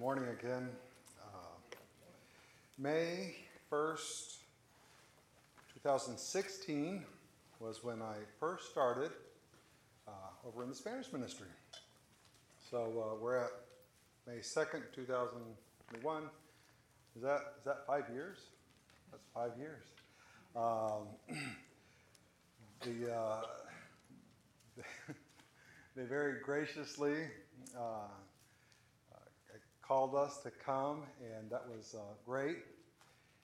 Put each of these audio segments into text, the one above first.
morning again. Uh, May 1st, 2016 was when I first started uh, over in the Spanish ministry. So uh, we're at May 2nd, 2021. Is that, is that five years? That's five years. Um, the, uh, they very graciously uh, called us to come, and that was uh, great.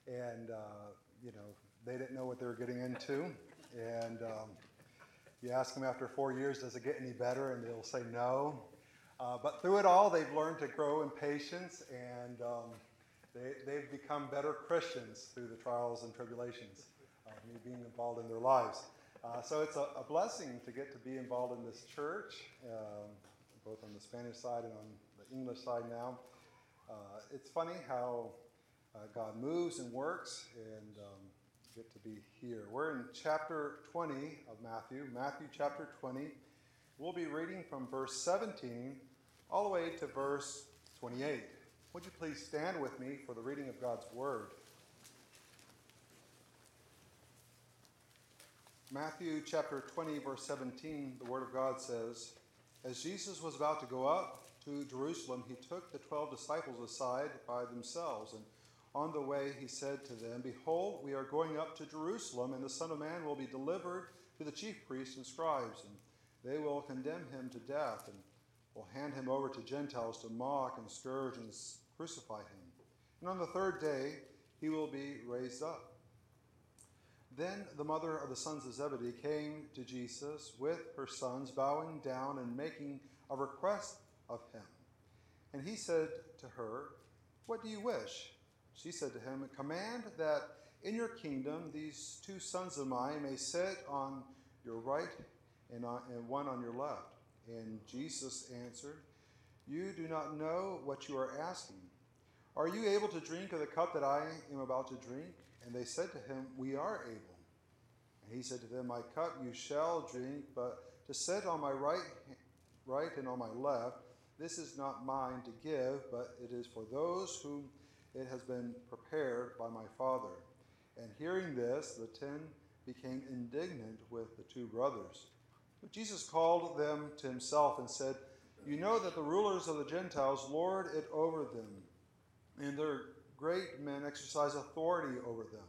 And, uh, you know, they didn't know what they were getting into. And um, you ask them after four years, does it get any better? And they'll say no. Uh, but through it all, they've learned to grow in patience, and um, they, they've become better Christians through the trials and tribulations of me being involved in their lives. Uh, so it's a, a, blessing to get to be involved in this church, um, both on the Spanish side and on the English side now. Uh, it's funny how uh, God moves and works, and um, get to be here. We're in chapter 20 of Matthew, Matthew chapter 20. We'll be reading from verse 17 all the way to verse 28. Would you please stand with me for the reading of God's word? Matthew chapter 20, verse 17, the word of God says, As Jesus was about to go up, to Jerusalem, he took the twelve disciples aside by themselves. And on the way, he said to them, Behold, we are going up to Jerusalem, and the Son of Man will be delivered to the chief priests and scribes, and they will condemn him to death, and will hand him over to Gentiles to mock and scourge and crucify him. And on the third day, he will be raised up. Then the mother of the sons of Zebedee came to Jesus with her sons, bowing down and making a request of him. And he said to her, What do you wish? She said to him, Command that in your kingdom these two sons of mine may sit on your right and, on, and one on your left. And Jesus answered, You do not know what you are asking. Are you able to drink of the cup that I am about to drink? And they said to him, We are able. And he said to them, My cup you shall drink, but to sit on my right, right and on my left, this is not mine to give, but it is for those whom it has been prepared by my Father. And hearing this, the ten became indignant with the two brothers. But Jesus called them to himself and said, You know that the rulers of the Gentiles lord it over them, and their great men exercise authority over them.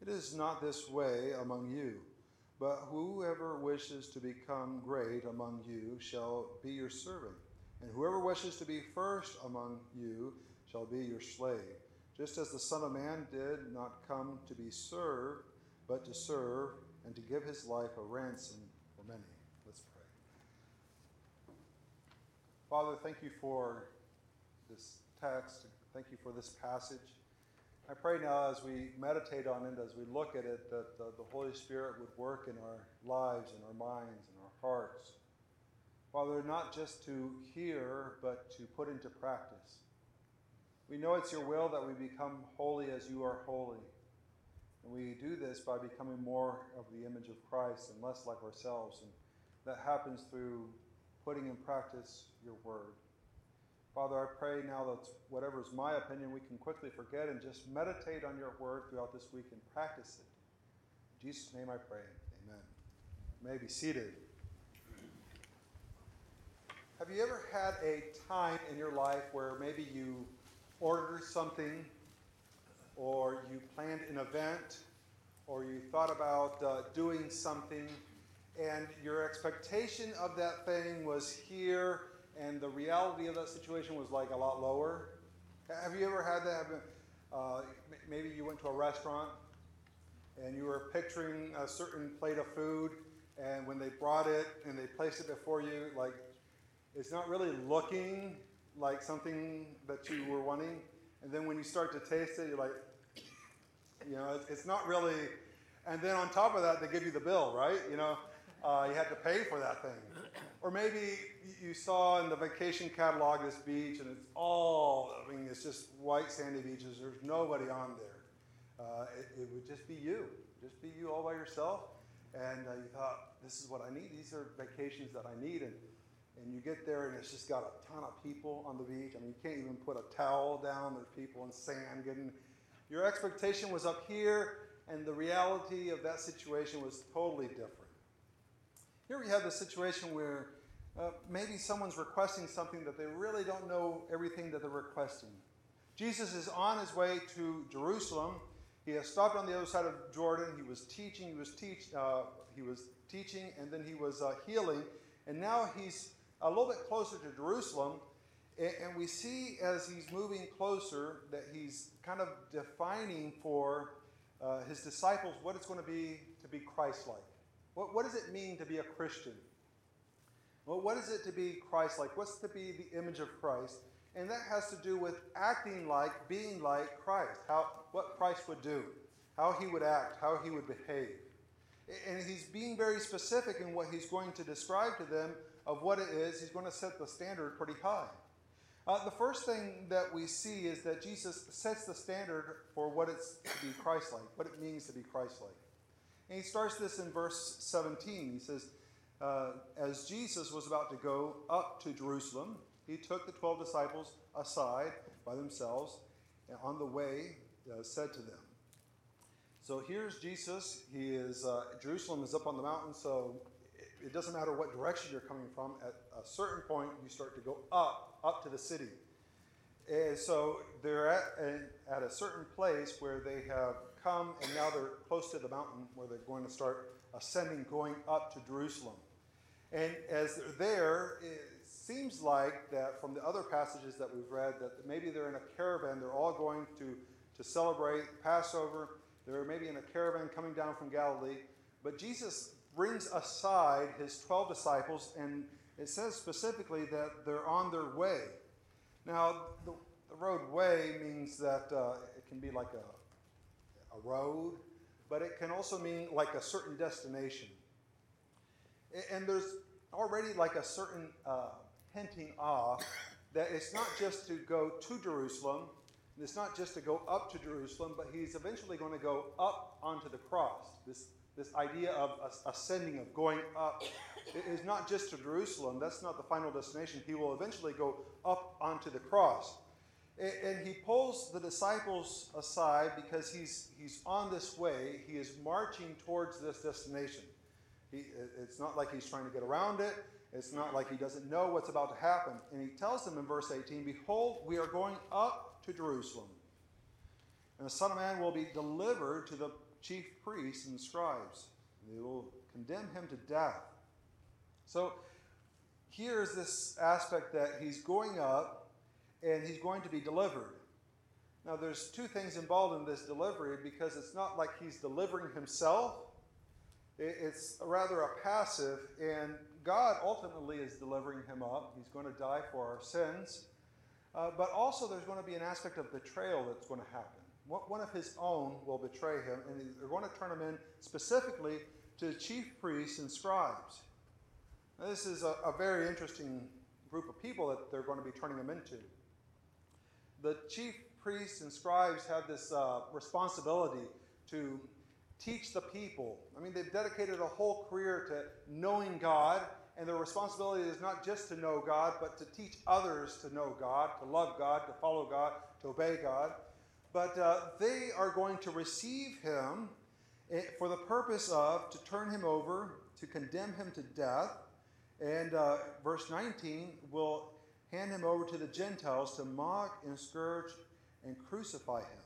It is not this way among you, but whoever wishes to become great among you shall be your servant. And whoever wishes to be first among you shall be your slave, just as the Son of Man did not come to be served, but to serve and to give his life a ransom for many. Let's pray. Father, thank you for this text. Thank you for this passage. I pray now as we meditate on it, as we look at it, that the, Holy Spirit would work in our lives, in our minds, in our hearts Father, not just to hear, but to put into practice. We know it's your will that we become holy as you are holy. And we do this by becoming more of the image of Christ and less like ourselves. And that happens through putting in practice your word. Father, I pray now that whatever is my opinion, we can quickly forget and just meditate on your word throughout this week and practice it. In Jesus' name I pray. Amen. You may be seated. Have you ever had a time in your life where maybe you ordered something, or you planned an event, or you thought about uh, doing something, and your expectation of that thing was here, and the reality of that situation was like a lot lower? Have you ever had that? Uh, maybe you went to a restaurant and you were picturing a certain plate of food, and when they brought it and they placed it before you, like it's not really looking like something that you were wanting. And then when you start to taste it, you're like, you know, it's not really. And then on top of that, they give you the bill, right? You know, uh, you had to pay for that thing. Or maybe you saw in the vacation catalog this beach, and it's all, I mean, it's just white sandy beaches. There's nobody on there. Uh, it, it, would just be you, just be you all by yourself. And uh, you thought, this is what I need. These are vacations that I need. And and you get there and it's just got a ton of people on the beach. I mean, you can't even put a towel down. There's people in sand getting. Your expectation was up here, and the reality of that situation was totally different. Here we have the situation where uh, maybe someone's requesting something that they really don't know everything that they're requesting. Jesus is on his way to Jerusalem. He has stopped on the other side of Jordan. He was teaching. He was teach. Uh, he was teaching, and then he was uh, healing. And now he's a little bit closer to Jerusalem, and we see as he's moving closer that he's kind of defining for uh, his disciples what it's going to be to be Christ like. What, what does it mean to be a Christian? Well, what is it to be Christ like? What's to be the image of Christ? And that has to do with acting like, being like Christ, how, what Christ would do, how he would act, how he would behave. And he's being very specific in what he's going to describe to them of what it is. He's going to set the standard pretty high. Uh, the first thing that we see is that Jesus sets the standard for what it's to be Christ like, what it means to be Christ like. And he starts this in verse 17. He says, uh, As Jesus was about to go up to Jerusalem, he took the 12 disciples aside by themselves and on the way uh, said to them, So here's Jesus. He is, uh, Jerusalem is up on the mountain, so it doesn't matter what direction you're coming from. At a certain point, you start to go up, up to the city. And so they're at, at a certain place where they have come, and now they're close to the mountain where they're going to start ascending, going up to Jerusalem. And as they're there, it seems like that from the other passages that we've read, that maybe they're in a caravan. They're all going to, to celebrate Passover. They're maybe in a caravan coming down from Galilee. But Jesus brings aside his 12 disciples, and it says specifically that they're on their way. Now, the, the road way means that uh, it can be like a, a road, but it can also mean like a certain destination. And there's already like a certain uh, hinting off that it's not just to go to Jerusalem, it's not just to go up to Jerusalem, but he's eventually going to go up onto the cross. This this idea of ascending, of going up, is not just to Jerusalem. That's not the final destination. He will eventually go up onto the cross. And he pulls the disciples aside because he's, he's on this way. He is marching towards this destination. He, it's not like he's trying to get around it. It's not like he doesn't know what's about to happen. And he tells them in verse 18 Behold, we are going up to Jerusalem. And the Son of Man will be delivered to the chief priests and scribes. They will condemn him to death. So here's this aspect that he's going up and he's going to be delivered. Now, there's two things involved in this delivery because it's not like he's delivering himself, it's rather a passive, and God ultimately is delivering him up. He's going to die for our sins. Uh, but also, there's going to be an aspect of betrayal that's going to happen one of his own will betray him, and they're going to turn him in specifically to the chief priests and scribes. Now, this is a, a, very interesting group of people that they're going to be turning him into. The chief priests and scribes have this uh, responsibility to teach the people. I mean, they've dedicated a whole career to knowing God, and their responsibility is not just to know God, but to teach others to know God, to love God, to follow God, to obey God. But uh, they are going to receive him eh, for the purpose of to turn him over, to condemn him to death. And uh, verse 19 will hand him over to the Gentiles to mock and scourge and crucify him.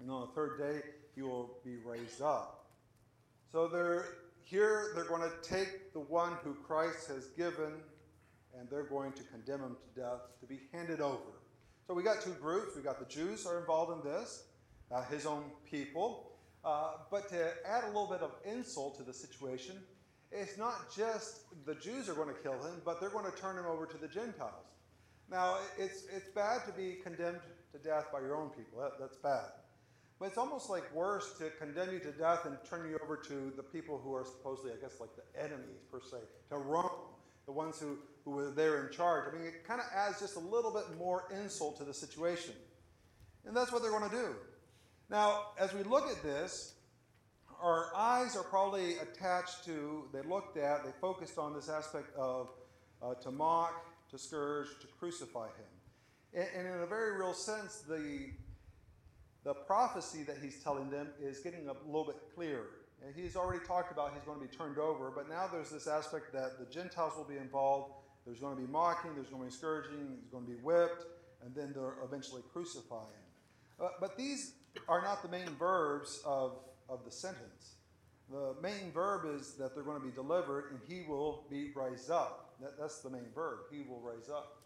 And on the third day, he will be raised up. So they're, here they're going to take the one who Christ has given and they're going to condemn him to death to be handed over. So we got two groups. We got the Jews are involved in this, uh, his own people. Uh, but to add a little bit of insult to the situation, it's not just the Jews are going to kill him, but they're going to turn him over to the Gentiles. Now, it's, it's bad to be condemned to death by your own people. That, that's bad. But it's almost like worse to condemn you to death and turn you over to the people who are supposedly, I guess, like the enemies, per se, to Rome the ones who, who were there in charge. I mean, it kind of adds just a little bit more insult to the situation. And that's what they're going to do. Now, as we look at this, our eyes are probably attached to, they looked at, they focused on this aspect of, uh, to mock, to scourge, to crucify him. And, and in a very real sense, the, the prophecy that he's telling them is getting a little bit clearer. And he's already talked about he's going to be turned over, but now there's this aspect that the Gentiles will be involved. There's going to be mocking, there's going to be scourging, he's going to be whipped, and then they're eventually crucifying. Uh, but these are not the main verbs of, of the sentence. The main verb is that they're going to be delivered and he will be raised up. That, that's the main verb. He will raise up.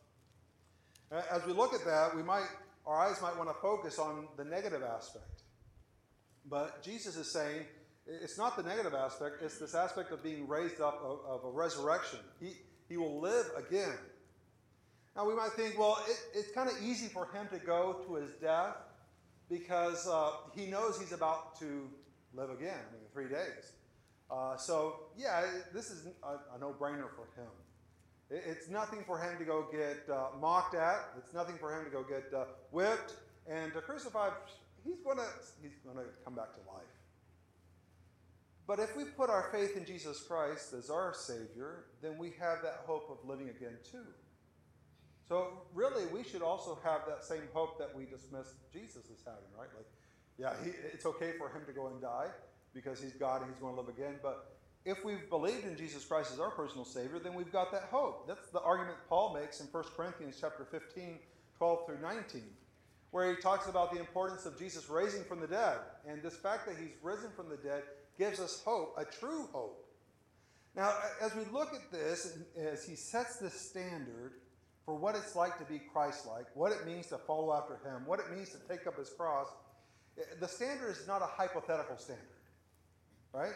As we look at that, we might our eyes might want to focus on the negative aspect. But Jesus is saying it's not the negative aspect, it's this aspect of being raised up of, of a resurrection. He, he will live again. Now, we might think, well, it, it's kind of easy for him to go to his death because uh, he knows he's about to live again I mean, in three days. Uh, so, yeah, this is a, a no brainer for him. It, it's nothing for him to go get uh, mocked at, it's nothing for him to go get uh, whipped and to crucify. He's going to he's gonna come back to life. But if we put our faith in Jesus Christ as our Savior, then we have that hope of living again too. So really, we should also have that same hope that we dismiss Jesus as having, right? Like, yeah, he, it's okay for him to go and die because he's God and he's going to live again. But if we've believed in Jesus Christ as our personal Savior, then we've got that hope. That's the argument Paul makes in 1 Corinthians chapter 15, 12 through 19, where he talks about the importance of Jesus raising from the dead. And this fact that he's risen from the dead gives us hope, a true hope. Now, as we look at this, as he sets this standard, for what it's like to be Christ like, what it means to follow after Him, what it means to take up His cross. The standard is not a hypothetical standard, right?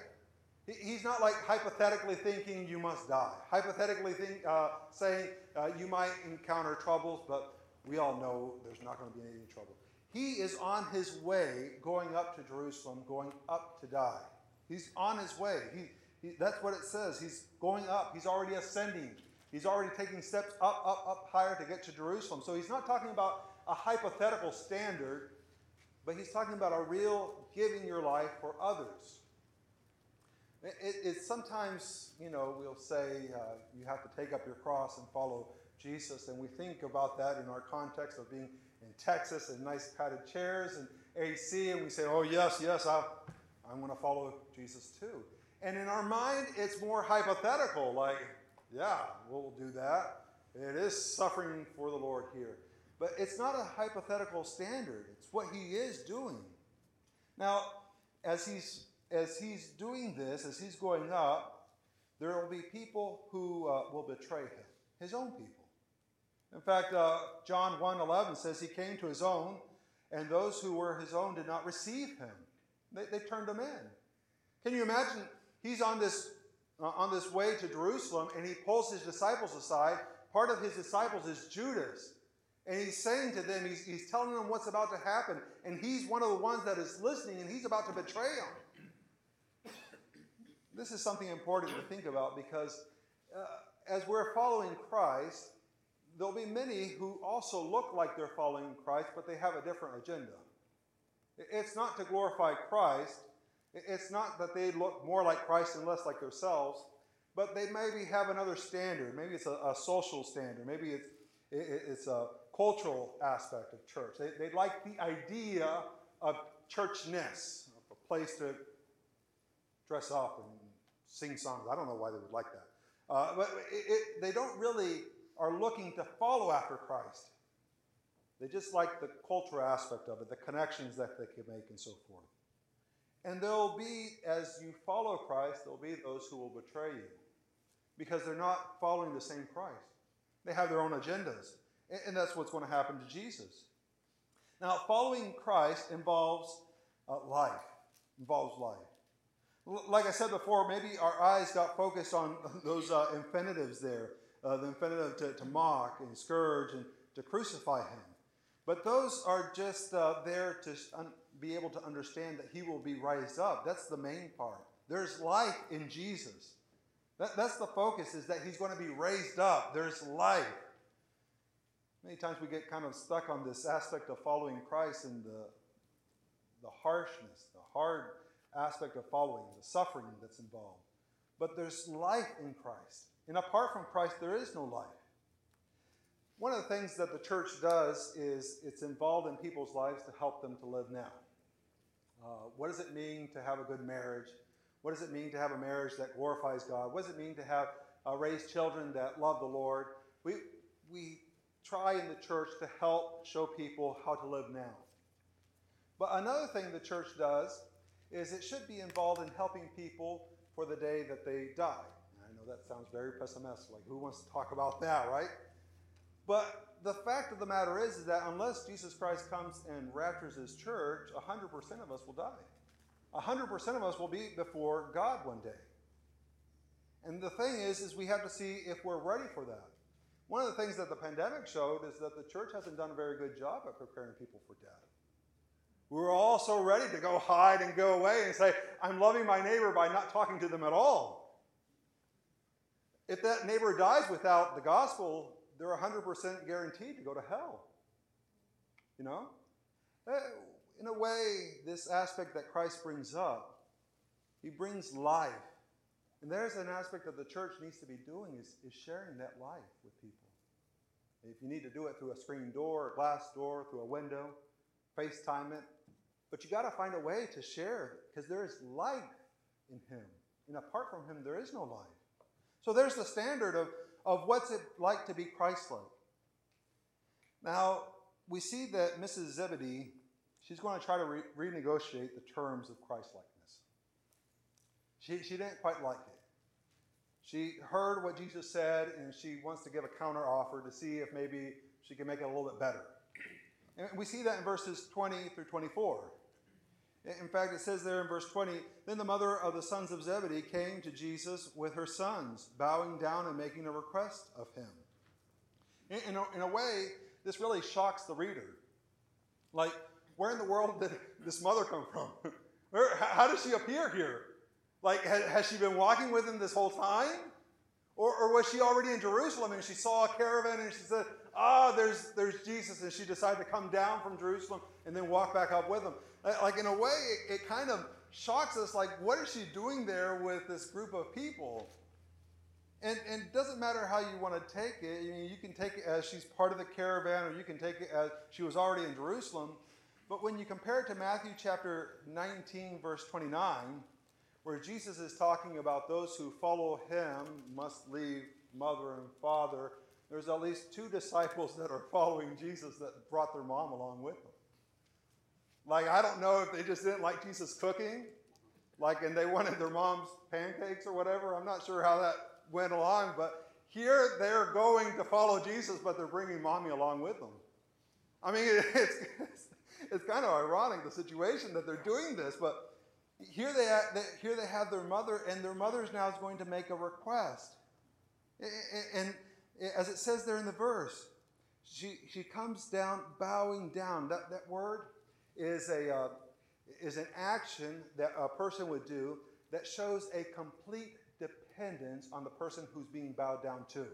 He's not like hypothetically thinking you must die, hypothetically think, uh, saying uh, you might encounter troubles, but we all know there's not going to be any trouble. He is on his way going up to Jerusalem, going up to die. He's on his way. He, he, that's what it says. He's going up. He's already ascending. He's already taking steps up, up, up higher to get to Jerusalem. So he's not talking about a hypothetical standard, but he's talking about a real giving your life for others. It, it, it's sometimes, you know, we'll say uh, you have to take up your cross and follow Jesus, and we think about that in our context of being in Texas and nice padded chairs and AC, and we say, oh, yes, yes, I, I want to follow Jesus too. And in our mind, it's more hypothetical, like, yeah, we'll do that. It is suffering for the Lord here. But it's not a hypothetical standard, it's what he is doing. Now, as he's, as he's doing this, as he's going up, there will be people who uh, will betray him, his own people. In fact, uh, John 1.11 says he came to his own, and those who were his own did not receive him. They, they turned him in. Can you imagine? He's on this uh, on this way to Jerusalem and he pulls his disciples aside. Part of his disciples is Judas. And he's saying to them, he's, he's telling them what's about to happen. And he's one of the ones that is listening and he's about to betray them. This is something important to think about because uh, as we're following Christ, there'll be many who also look like they're following Christ, but they have a different agenda. It's not to glorify Christ, it's not that they look more like Christ and less like themselves, but they maybe have another standard. Maybe it's a, a social standard. Maybe it's, it, it's a cultural aspect of church. They, they like the idea of churchness, of a place to dress up and sing songs. I don't know why they would like that. Uh, but it, it, they don't really are looking to follow after Christ. They just like the cultural aspect of it, the connections that they can make, and so forth. And there'll be, as you follow Christ, there'll be those who will betray you because they're not following the same Christ. They have their own agendas. And that's what's going to happen to Jesus. Now, following Christ involves uh, life, involves life. Like I said before, maybe our eyes got focused on those uh, infinitives there uh, the infinitive to, to, mock and scourge and to crucify him. But those are just uh, there to un- be able to understand that he will be raised up. That's the main part. There's life in Jesus. That, that's the focus, is that he's going to be raised up. There's life. Many times we get kind of stuck on this aspect of following Christ and the, the harshness, the hard aspect of following, the suffering that's involved. but there's life in Christ. And apart from Christ, there is no life. One of the things that the church does is it's involved in people's lives to help them to live now. Uh, what does it mean to have a good marriage? What does it mean to have a marriage that glorifies God? What does it mean to have uh, raised children that love the Lord? We, we try in the church to help show people how to live now. But another thing the church does is it should be involved in helping people for the day that they die. I know that sounds very pessimistic. Like, who wants to talk about that, right? But the fact of the matter is, is that unless Jesus Christ comes and raptures his church, 100% of us will die. 100% of us will be before God one day. And the thing is, is we have to see if we're ready for that. One of the things that the pandemic showed is that the church hasn't done a very good job at preparing people for death. We were all so ready to go hide and go away and say, I'm loving my neighbor by not talking to them at all. If that neighbor dies without the gospel, they're 100% guaranteed to go to hell. You know? Eh, in a way, this aspect that Christ brings up, he brings life. And there's an aspect that the church needs to be doing is, is sharing that life with people. If you need to do it through a screen door, a glass door, through a window, FaceTime it. But you got to find a way to share because there is life in him. And apart from him, there is no life. So there's the standard of of what's it like to be Christ-like. Now, we see that Mrs. Zebedee, she's going to try to re- renegotiate the terms of Christ-likeness. She, she didn't quite like it. She heard what Jesus said, and she wants to give a counter offer to see if maybe she can make it a little bit better. And we see that in verses 20 through 24. In fact, it says there in verse 20 Then the mother of the sons of Zebedee came to Jesus with her sons, bowing down and making a request of him. In, a, in a way, this really shocks the reader. Like, where in the world did this mother come from? Where, how does she appear here? Like, has, has she been walking with him this whole time? Or, or, was she already in Jerusalem and she saw a caravan and she said, Ah, there's, there's Jesus, and she decided to come down from Jerusalem and then walk back up with him? Uh, like in a way, it, kind of shocks us. Like, what is she doing there with this group of people? And, and it doesn't matter how you want to take it. You, you can take it as she's part of the caravan, or you can take it as she was already in Jerusalem. But when you compare it to Matthew chapter 19, verse 29, where Jesus is talking about those who follow him must leave mother and father, there's at least two disciples that are following Jesus that brought their mom along with them. Like, I don't know if they just didn't like Jesus cooking, like, and they wanted their mom's pancakes or whatever. I'm not sure how that went along, but here they're going to follow Jesus, but they're bringing mommy along with them. I mean, it's, it's, it's kind of ironic, the situation that they're doing this, but here they, have, here they have their mother, and their mother now is going to make a request. And as it says there in the verse, she, she comes down, bowing down. That, that word, is, a, uh, is an action that a person would do that shows a complete dependence on the person who's being bowed down to.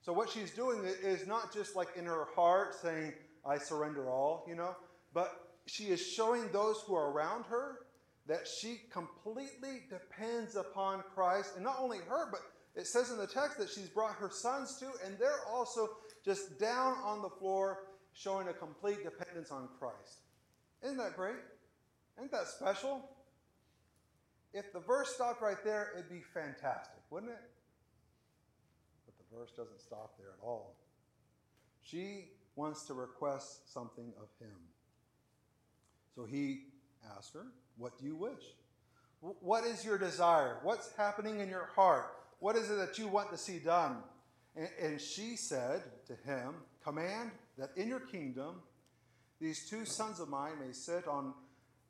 So what she's doing is not just like in her heart saying, I surrender all, you know, but she is showing those who are around her that she completely depends upon Christ. And not only her, but it says in the text that she's brought her sons to, and they're also just down on the floor showing a complete dependence on Christ. Isn't that great? Isn't that special? If the verse stopped right there, it'd be fantastic, wouldn't it? But the verse doesn't stop there at all. She wants to request something of him. So he asked her, What do you wish? What is your desire? What's happening in your heart? What is it that you want to see done? And, she said to him, Command that in your kingdom these two sons of mine may sit on,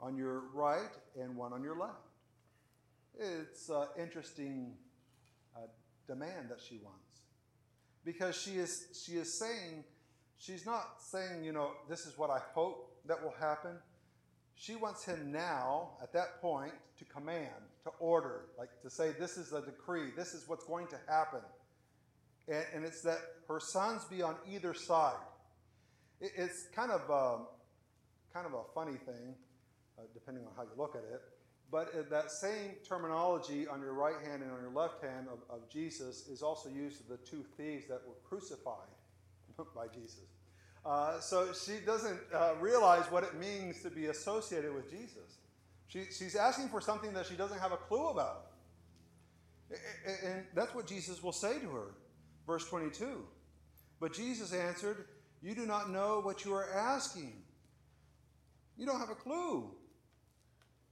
on your right and one on your left. It's an interesting uh, demand that she wants. Because she is, she is saying, she's not saying, you know, this is what I hope that will happen. She wants him now, at that point, to command, to order, like to say, this is a decree, this is what's going to happen. And, and it's that her sons be on either side it's kind of um, kind of a funny thing, uh, depending on how you look at it. But that same terminology on your right hand and on your left hand of, of Jesus is also used of the two thieves that were crucified by Jesus. Uh, so she doesn't uh, realize what it means to be associated with Jesus. She, she's asking for something that she doesn't have a clue about. And that's what Jesus will say to her. Verse 22. But Jesus answered, You do not know what you are asking. You don't have a clue.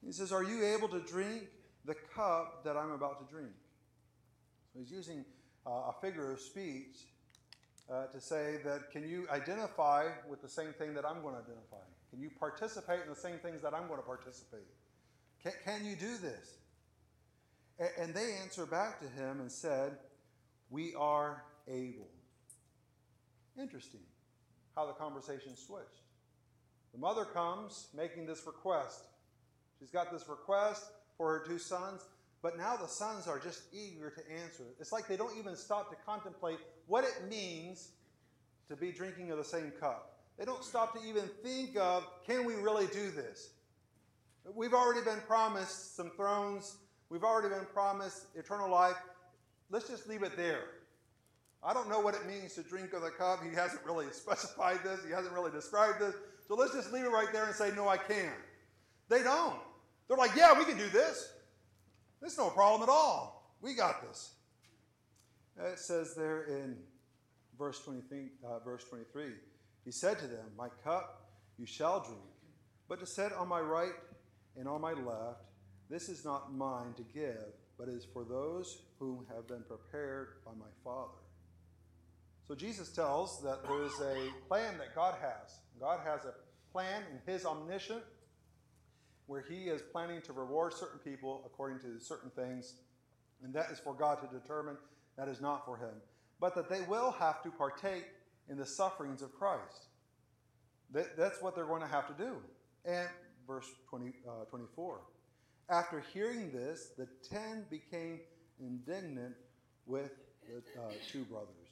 He says, Are you able to drink the cup that I'm about to drink? So he's using uh, a figure of speech uh, to say that can you identify with the same thing that I'm going to identify? Can you participate in the same things that I'm going to participate? Can, can you do this? And, and they answer back to him and said, We are able. Interesting how the conversation switched. The mother comes making this request. She's got this request for her two sons, but now the sons are just eager to answer. It's like they don't even stop to contemplate what it means to be drinking of the same cup. They don't stop to even think of, can we really do this? We've already been promised some thrones, we've already been promised eternal life. Let's just leave it there. I don't know what it means to drink of the cup. He hasn't really specified this, he hasn't really described this. So let's just leave it right there and say, no, I can't. They don't. They're like, yeah, we can do this. There's no problem at all. We got this. It says there in verse 23, uh, verse 23 He said to them, My cup you shall drink, but to set on my right and on my left, this is not mine to give, but is for those whom have been prepared by my Father. So Jesus tells that there is a plan that God has. God has a plan in His omniscient where He is planning to reward certain people according to certain things, and that is for God to determine, that is not for Him. But that they will have to partake in the sufferings of Christ. That, that's what they're going to have to do. And verse 20, uh, 24. After hearing this, the ten became indignant with the uh, two brothers.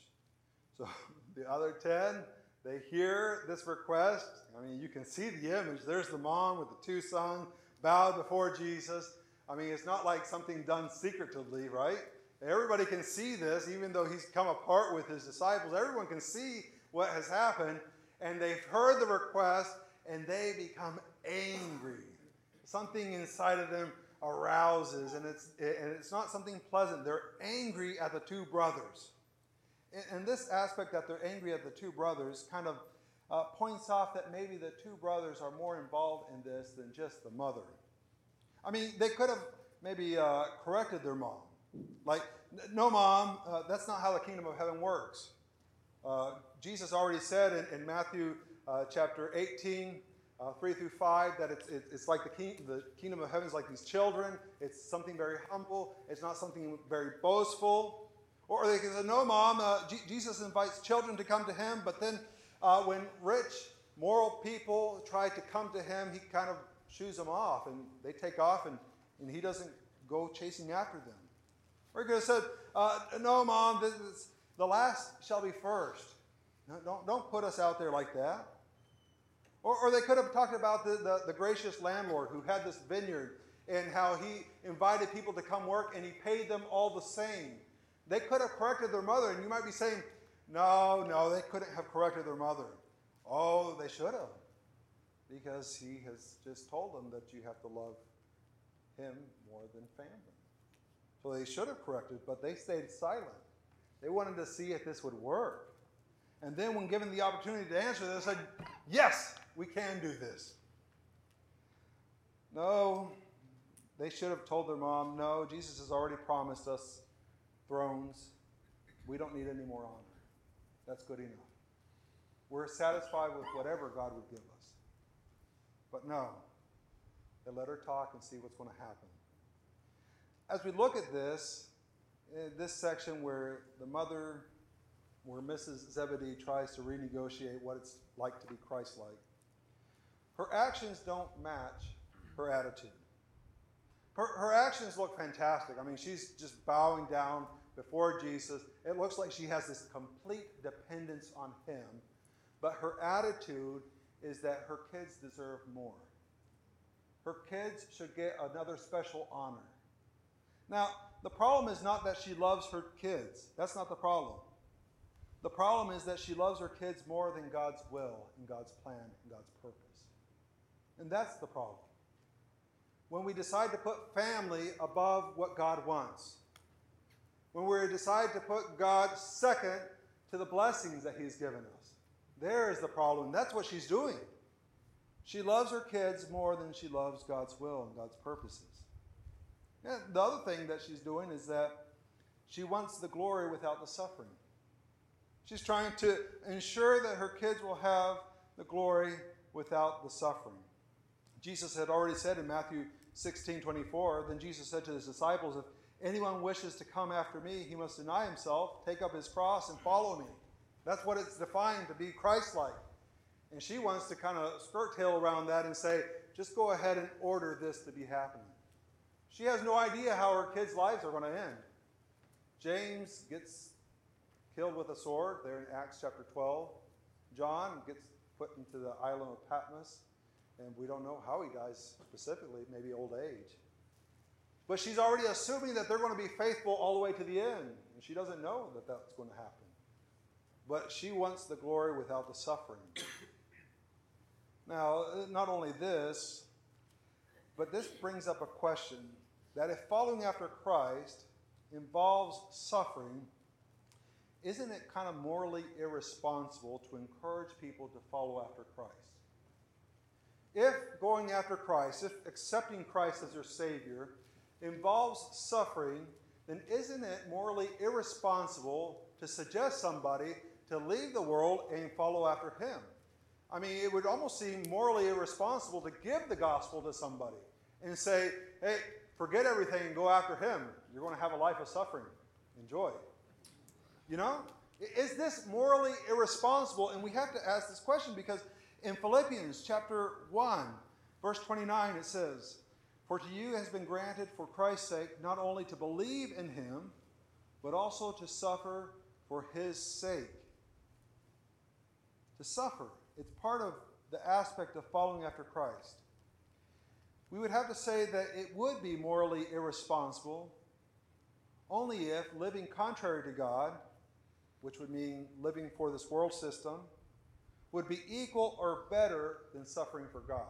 So the other ten, they hear this request. I mean, you can see the image. There's the mom with the two sons bowed before Jesus. I mean, it's not like something done secretively, right? Everybody can see this, even though he's come apart with his disciples. Everyone can see what has happened, and they've heard the request, and they become angry. Something inside of them arouses, and it's, and it's not something pleasant. They're angry at the two brothers. And this aspect that they're angry at the two brothers kind of uh, points off that maybe the two brothers are more involved in this than just the mother. I mean, they could have maybe uh, corrected their mom. Like, no, mom, uh, that's not how the kingdom of heaven works. Uh, Jesus already said in, in Matthew uh, chapter 18, uh, 3 through 5, that it's, it, it's like the, king, the kingdom of heaven is like these children. It's something very humble, it's not something very boastful. Or they can say, no, mom, uh, G- Jesus invites children to come to him, but then uh, when rich, moral people try to come to him, he kind of shoos them off and they take off and, and he doesn't go chasing after them. Or he could have said, uh, no, mom, is, the last shall be first. No, don't, don't put us out there like that. Or, or they could have talked about the, the, the gracious landlord who had this vineyard and how he invited people to come work and he paid them all the same. They could have corrected their mother, and you might be saying, no, no, they couldn't have corrected their mother. Oh, they should have. Because he has just told them that you have to love him more than family. So they should have corrected, but they stayed silent. They wanted to see if this would work. And then, when given the opportunity to answer, they said, Yes, we can do this. No, they should have told their mom, No, Jesus has already promised us thrones. We don't need any more honor. That's good enough. We're satisfied with whatever God would give us. But no, they let her talk and see what's going to happen. As we look at this, eh, this section where the mother, where Mrs. Zebedee tries to renegotiate what it's like to be Christ like, her actions don't match her attitude. Her, her actions look fantastic. I mean, she's just bowing down before Jesus. It looks like she has this complete dependence on him, but her attitude is that her kids deserve more. her kids should get another special honor. Now, the problem is not that she loves her kids. That's not the problem. The problem is that she loves her kids more than God's will and God's plan and God's purpose. And that's the problem. When we decide to put family above what God wants, when we decide to put God second to the blessings that He's given us, there is the problem. That's what she's doing. She loves her kids more than she loves God's will and God's purposes. And the other thing that she's doing is that she wants the glory without the suffering. She's trying to ensure that her kids will have the glory without the suffering. Jesus had already said in Matthew 16 24, then Jesus said to his disciples, If anyone wishes to come after me, he must deny himself, take up his cross, and follow me. That's what it's defined to be Christ like. And she wants to kind of skirt tail around that and say, just go ahead and order this to be happening. She has no idea how her kids' lives are going to end. James gets killed with a sword there in Acts chapter 12. John gets put into the island of Patmos, and we don't know how he dies specifically, maybe old age. But she's already assuming that they're going to be faithful all the way to the end, and she doesn't know that that's going to happen. But she wants the glory without the suffering. Now, not only this, but this brings up a question that if following after Christ involves suffering, isn't it kind of morally irresponsible to encourage people to follow after Christ? If going after Christ, if accepting Christ as your Savior involves suffering, then isn't it morally irresponsible to suggest somebody to leave the world and follow after Him? I mean, it would almost seem morally irresponsible to give the gospel to somebody and say, hey, forget everything and go after Him. You're going to have a life of suffering. Enjoy. You know? Is this morally irresponsible? And we have to ask this question because in Philippians chapter 1, verse 29, it says, For to you has been granted for Christ's sake not only to believe in him, but also to suffer for his sake. To suffer. It's part of the aspect of following after Christ. We would have to say that it would be morally irresponsible only if living contrary to God which would mean living for this world system, would be equal or better than suffering for God.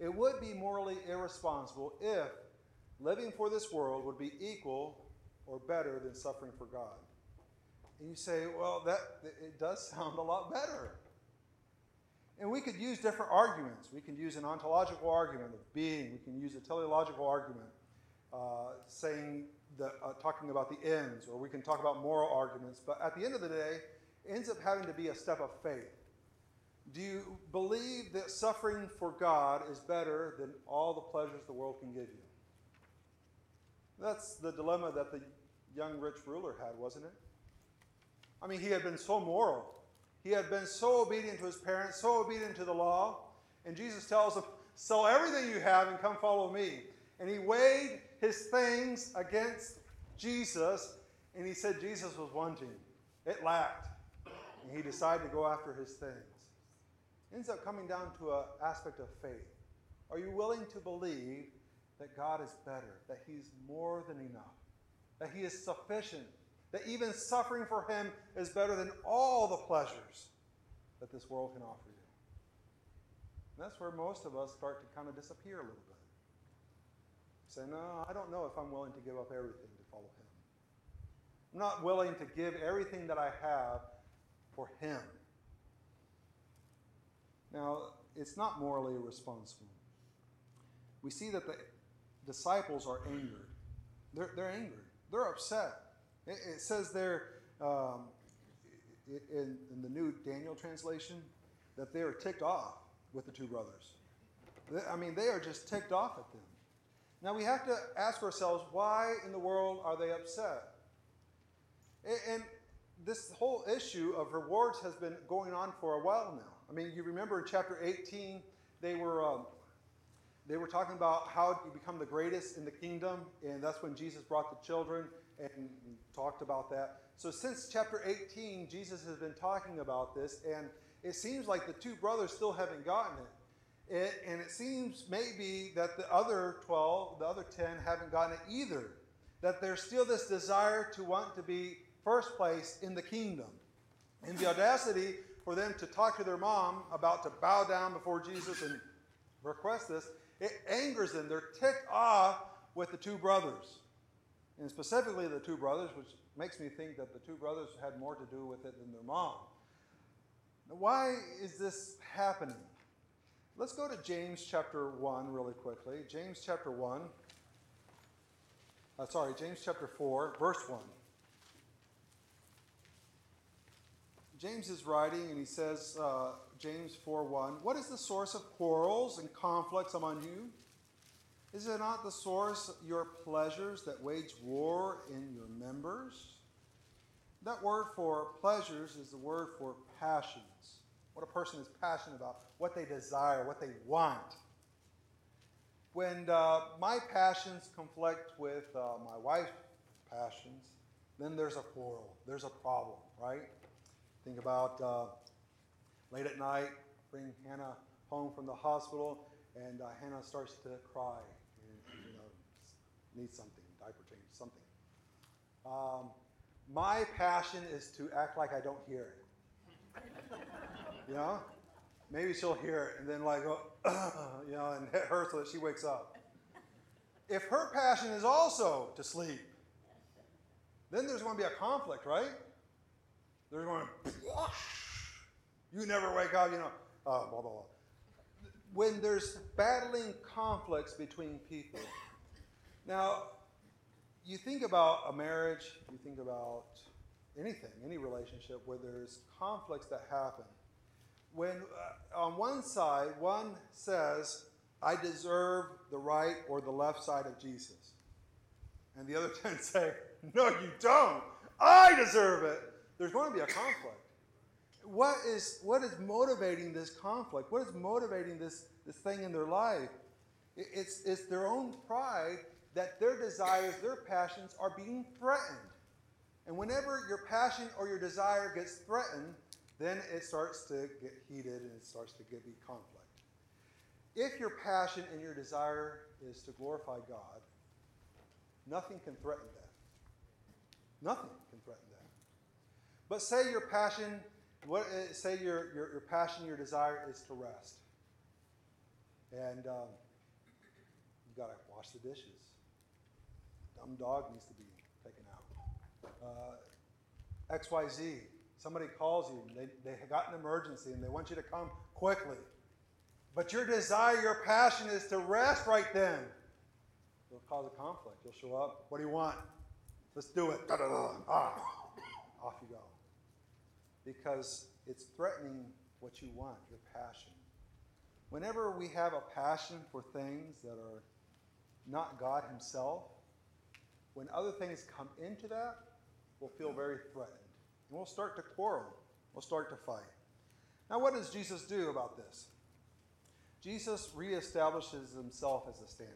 It would be morally irresponsible if living for this world would be equal or better than suffering for God. And you say, well, that it does sound a lot better. And we could use different arguments. We can use an ontological argument of being. We can use a teleological argument uh, saying the, uh, talking about the ends, or we can talk about moral arguments. But at the end of the day, it ends up having to be a step of faith. Do you believe that suffering for God is better than all the pleasures the world can give you? That's the dilemma that the young rich ruler had, wasn't it? I mean, he had been so moral. He had been so obedient to his parents, so obedient to the law. And Jesus tells him, Sell everything you have and come follow me. And he weighed his things against Jesus, and he said Jesus was wanting. It lacked. And he decided to go after his things. Ends up coming down to an aspect of faith. Are you willing to believe that God is better, that He's more than enough, that He is sufficient, that even suffering for Him is better than all the pleasures that this world can offer you? And that's where most of us start to kind of disappear a little bit. Say, no, I don't know if I'm willing to give up everything to follow him. I'm not willing to give everything that I have for him. Now, it's not morally irresponsible. We see that the disciples are angered. They're, they're angered. They're upset. It, it says there um, in, in the new Daniel translation that they are ticked off with the two brothers. I mean, they are just ticked off at them. Now we have to ask ourselves why in the world are they upset? And this whole issue of rewards has been going on for a while now. I mean, you remember in chapter 18, they were, um, they were talking about how you become the greatest in the kingdom, and that's when Jesus brought the children and talked about that. So since chapter 18, Jesus has been talking about this, and it seems like the two brothers still haven't gotten it. It, and it seems maybe that the other 12, the other 10, haven't gotten it either. That there's still this desire to want to be first place in the kingdom. And the audacity for them to talk to their mom about to bow down before Jesus and request this, it angers them. They're ticked off with the two brothers. And specifically the two brothers, which makes me think that the two brothers had more to do with it than their mom. Now, why is this happening? Let's go to James chapter 1 really quickly. James chapter 1. Uh, sorry, James chapter 4, verse 1. James is writing and he says, uh, James 4 1, What is the source of quarrels and conflicts among you? Is it not the source your pleasures that wage war in your members? That word for pleasures is the word for passions. What a person is passionate about, what they desire, what they want. When uh, my passions conflict with uh, my wife's passions, then there's a quarrel, there's a problem, right? Think about uh, late at night, bring Hannah home from the hospital, and uh, Hannah starts to cry and you know needs something, diaper change, something. Um, my passion is to act like I don't hear it. you know, maybe she'll hear it and then like go, you know, and hit her so that she wakes up. If her passion is also to sleep, then there's going to be a conflict, right? They're going, you never wake up, you know, uh, blah, blah, blah. When there's battling conflicts between people. Now, you think about a marriage, you think about anything, any relationship where there's conflicts that happen. When uh, on one side, one says, I deserve the right or the left side of Jesus. And the other 10 say, No, you don't. I deserve it there's going to be a conflict. What is, what is motivating this conflict? What is motivating this, this thing in their life? It's, it's their own pride that their desires, their passions are being threatened. And whenever your passion or your desire gets threatened, then it starts to get heated and it starts to get, be conflict. If your passion and your desire is to glorify God, nothing can threaten that. Nothing can threaten that. But say your passion, what, uh, say your, your, your passion, your desire is to rest. And um, you got to wash the dishes. Dumb dog needs to be taken out. Uh, XYZ, somebody calls you, they, they got an emergency and they want you to come quickly. But your desire, your passion is to rest right then. It'll cause a conflict. You'll show up. What do you want? Let's do it. Ah. Off you go because it's threatening what you want, your passion. Whenever we have a passion for things that are not God Himself, when other things come into that, we'll feel very threatened. And we'll start to quarrel. We'll start to fight. Now, what does Jesus do about this? Jesus reestablishes himself as a standard.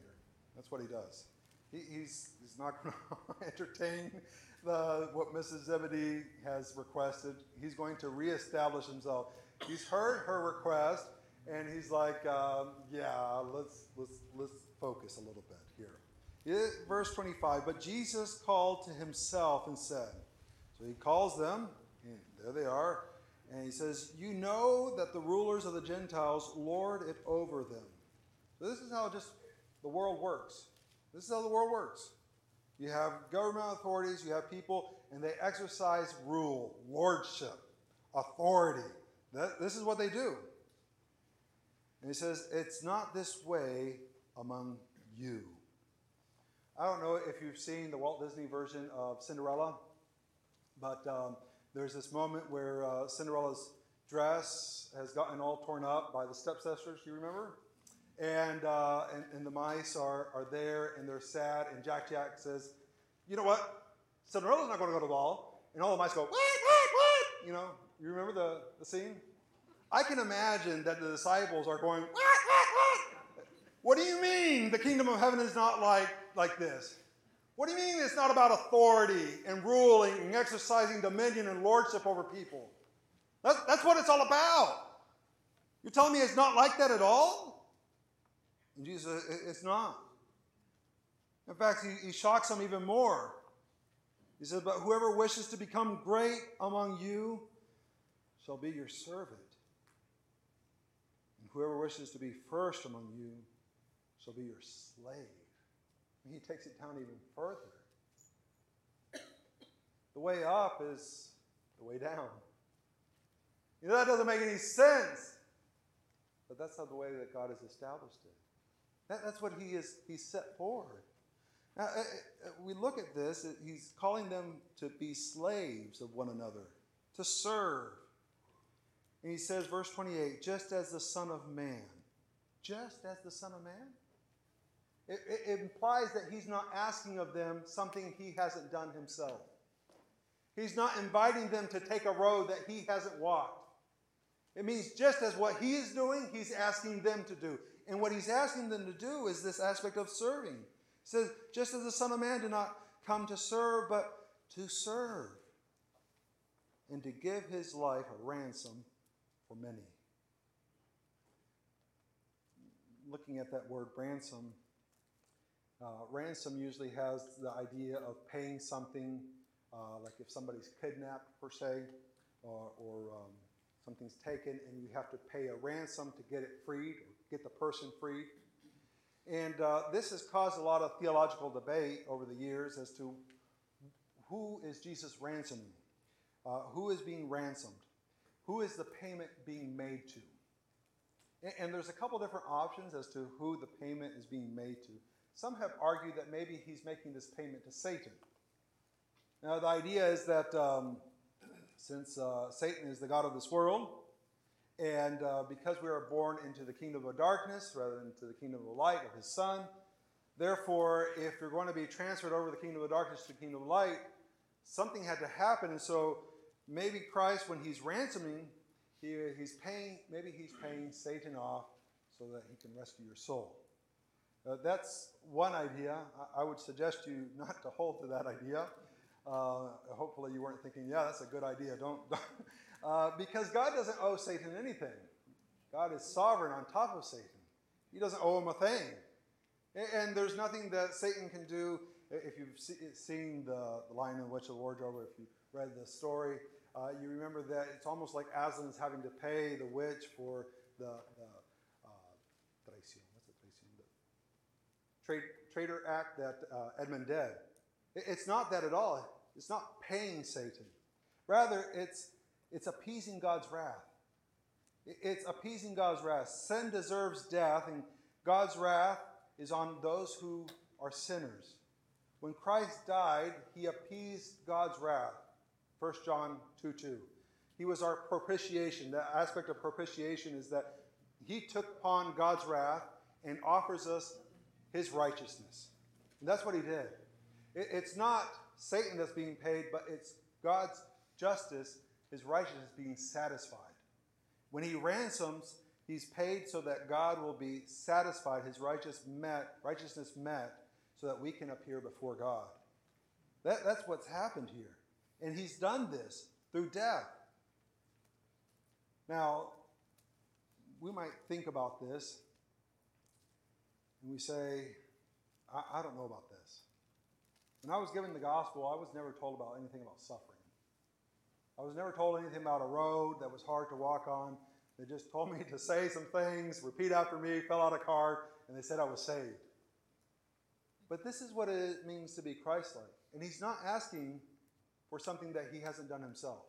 That's what he does. He, he's, he's not going to entertain the, what Mrs. Zebedee has requested. He's going to reestablish himself. He's heard her request, and he's like, um, "Yeah, let's let's let's focus a little bit here." verse 25. But Jesus called to himself and said, "So he calls them. there they are." And he says, You know that the rulers of the Gentiles lord it over them. So this is how just the world works. This is how the world works. You have government authorities, you have people, and they exercise rule, lordship, authority. That, this is what they do. And he says, It's not this way among you. I don't know if you've seen the Walt Disney version of Cinderella, but um, there's this moment where uh, Cinderella's dress has gotten all torn up by the stepsisters. Do you remember? And, uh, and, and, the mice are, are there and they're sad. And Jaq Jaq says, You know what? Cinderella's not going to go to the ball. And all the mice go, What? What? What? You know, you remember the, the scene? I can imagine that the disciples are going, What? What? What? What do you mean the kingdom of heaven is not like, like this? What do you mean it's not about authority and ruling and exercising dominion and lordship over people? That's, that's what it's all about. You're telling me it's not like that at all? And Jesus, it's not. In fact, he, he shocks them even more. He says, But whoever wishes to become great among you shall be your servant. And whoever wishes to be first among you shall be your slave. And he takes it down even further. The way up is the way down. You know, that doesn't make any sense. But that's not the way that God has established it. That, that's what he is He set forward. Now, uh, uh, we look at this, he's calling them to be slaves of one another, to serve. And he says, verse 28, just as the Son of Man. Just as the Son of Man? It, it, implies that he's not asking of them something he hasn't done himself. He's not inviting them to take a road that he hasn't walked. It means just as what he is doing, he's asking them to do. And what he's asking them to do is this aspect of serving. He says, just as the Son of Man did not come to serve, but to serve and to give his life a ransom for many. Looking at that word ransom, uh, ransom usually has the idea of paying something, uh, like if somebody's kidnapped, per se, or, or um, something's taken and you have to pay a ransom to get it freed or get the person freed. And uh, this has caused a lot of theological debate over the years as to who is Jesus ransoming? Uh, who is being ransomed? Who is the payment being made to? And, and there's a couple different options as to who the payment is being made to. Some have argued that maybe he's making this payment to Satan. Now, the idea is that um, since uh, Satan is the God of this world, and uh, because we are born into the kingdom of darkness rather than to the kingdom of light of his Son, therefore, if you're going to be transferred over the kingdom of darkness to the kingdom of light, something had to happen. And so maybe Christ, when he's ransoming, he, he's paying, maybe he's paying Satan off so that he can rescue your soul. Uh, that's one idea. I, I, would suggest you not to hold to that idea. Uh, hopefully, you weren't thinking, yeah, that's a good idea. Don't, don't uh, because God doesn't owe Satan anything. God is sovereign on top of Satan. He doesn't owe him a thing. And there's nothing that Satan can do. If you've seen the, Lion and the Witch of the Wardrobe, or if you read the story, uh, you remember that it's almost like Aslan's having to pay the witch for the, the uh, traición, what's the traición? The trade, traitor act that uh, Edmund did. It's not that at all. It's not paying Satan. Rather, it's it's appeasing God's wrath. It's appeasing God's wrath. Sin deserves death, and God's wrath is on those who are sinners. When Christ died, he appeased God's wrath. 1 John 2 2. He was our propitiation. The aspect of propitiation is that he took upon God's wrath and offers us his righteousness. And that's what he did. It's not Satan that's being paid, but it's God's justice his righteousness being satisfied. When he ransoms, he's paid so that God will be satisfied, his righteous met, righteousness met, so that we can appear before God. That, that's what's happened here. And he's done this through death. Now, we might think about this and we say, I, I don't know about this. When I was given the gospel, I was never told about anything about suffering. I was never told anything about a road that was hard to walk on. They just told me to say some things, repeat after me, fill out a card, and they said I was saved. But this is what it means to be Christ like. And he's not asking for something that he hasn't done himself.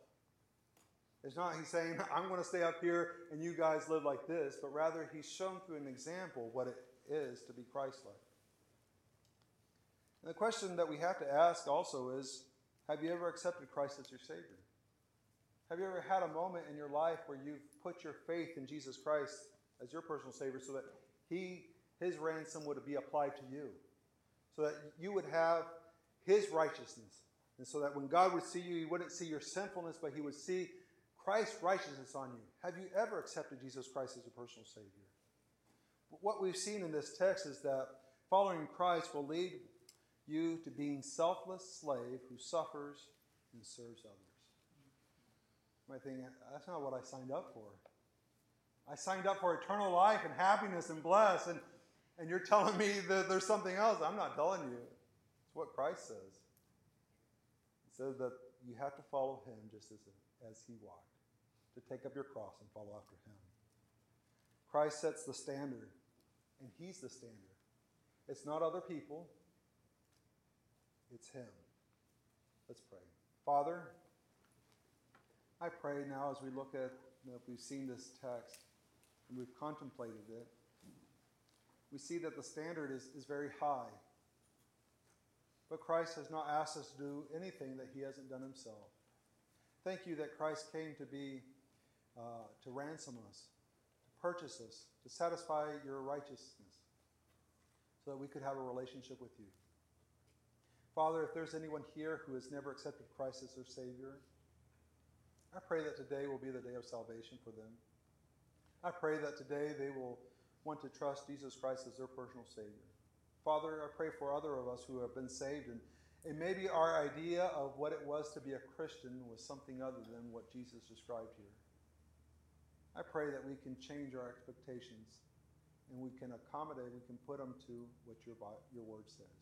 It's not he's saying, I'm going to stay up here and you guys live like this, but rather he's shown through an example what it is to be Christ like. And the question that we have to ask also is have you ever accepted Christ as your Savior? Have you ever had a moment in your life where you've put your faith in Jesus Christ as your personal Savior so that He, His ransom would be applied to you? So that you would have His righteousness. And so that when God would see you, He wouldn't see your sinfulness, but He would see Christ's righteousness on you. Have you ever accepted Jesus Christ as your personal Savior? What we've seen in this text is that following Christ will lead you to being selfless slave who suffers and serves others might think, that's not what I signed up for. I signed up for eternal life and happiness and bliss. And, and you're telling me that there's something else. I'm not telling you. It's what Christ says. He says that you have to follow him just as, as he walked, to take up your cross and follow after him. Christ sets the standard, and he's the standard. It's not other people, it's him. Let's pray. Father, I pray now as we look at, if we've seen this text and we've contemplated it, we see that the standard is, is very high. But Christ has not asked us to do anything that he hasn't done himself. Thank you that Christ came to be, uh, to ransom us, to purchase us, to satisfy your righteousness, so that we could have a relationship with you. Father, if there's anyone here who has never accepted Christ as their Savior, I pray that today will be the day of salvation for them. I pray that today they will want to trust Jesus Christ as their personal Savior. Father, I pray for other of us who have been saved, and, and maybe our idea of what it was to be a Christian was something other than what Jesus described here. I pray that we can change our expectations and we can accommodate, we can put them to what your, your word says.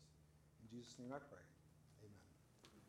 In Jesus' name I pray.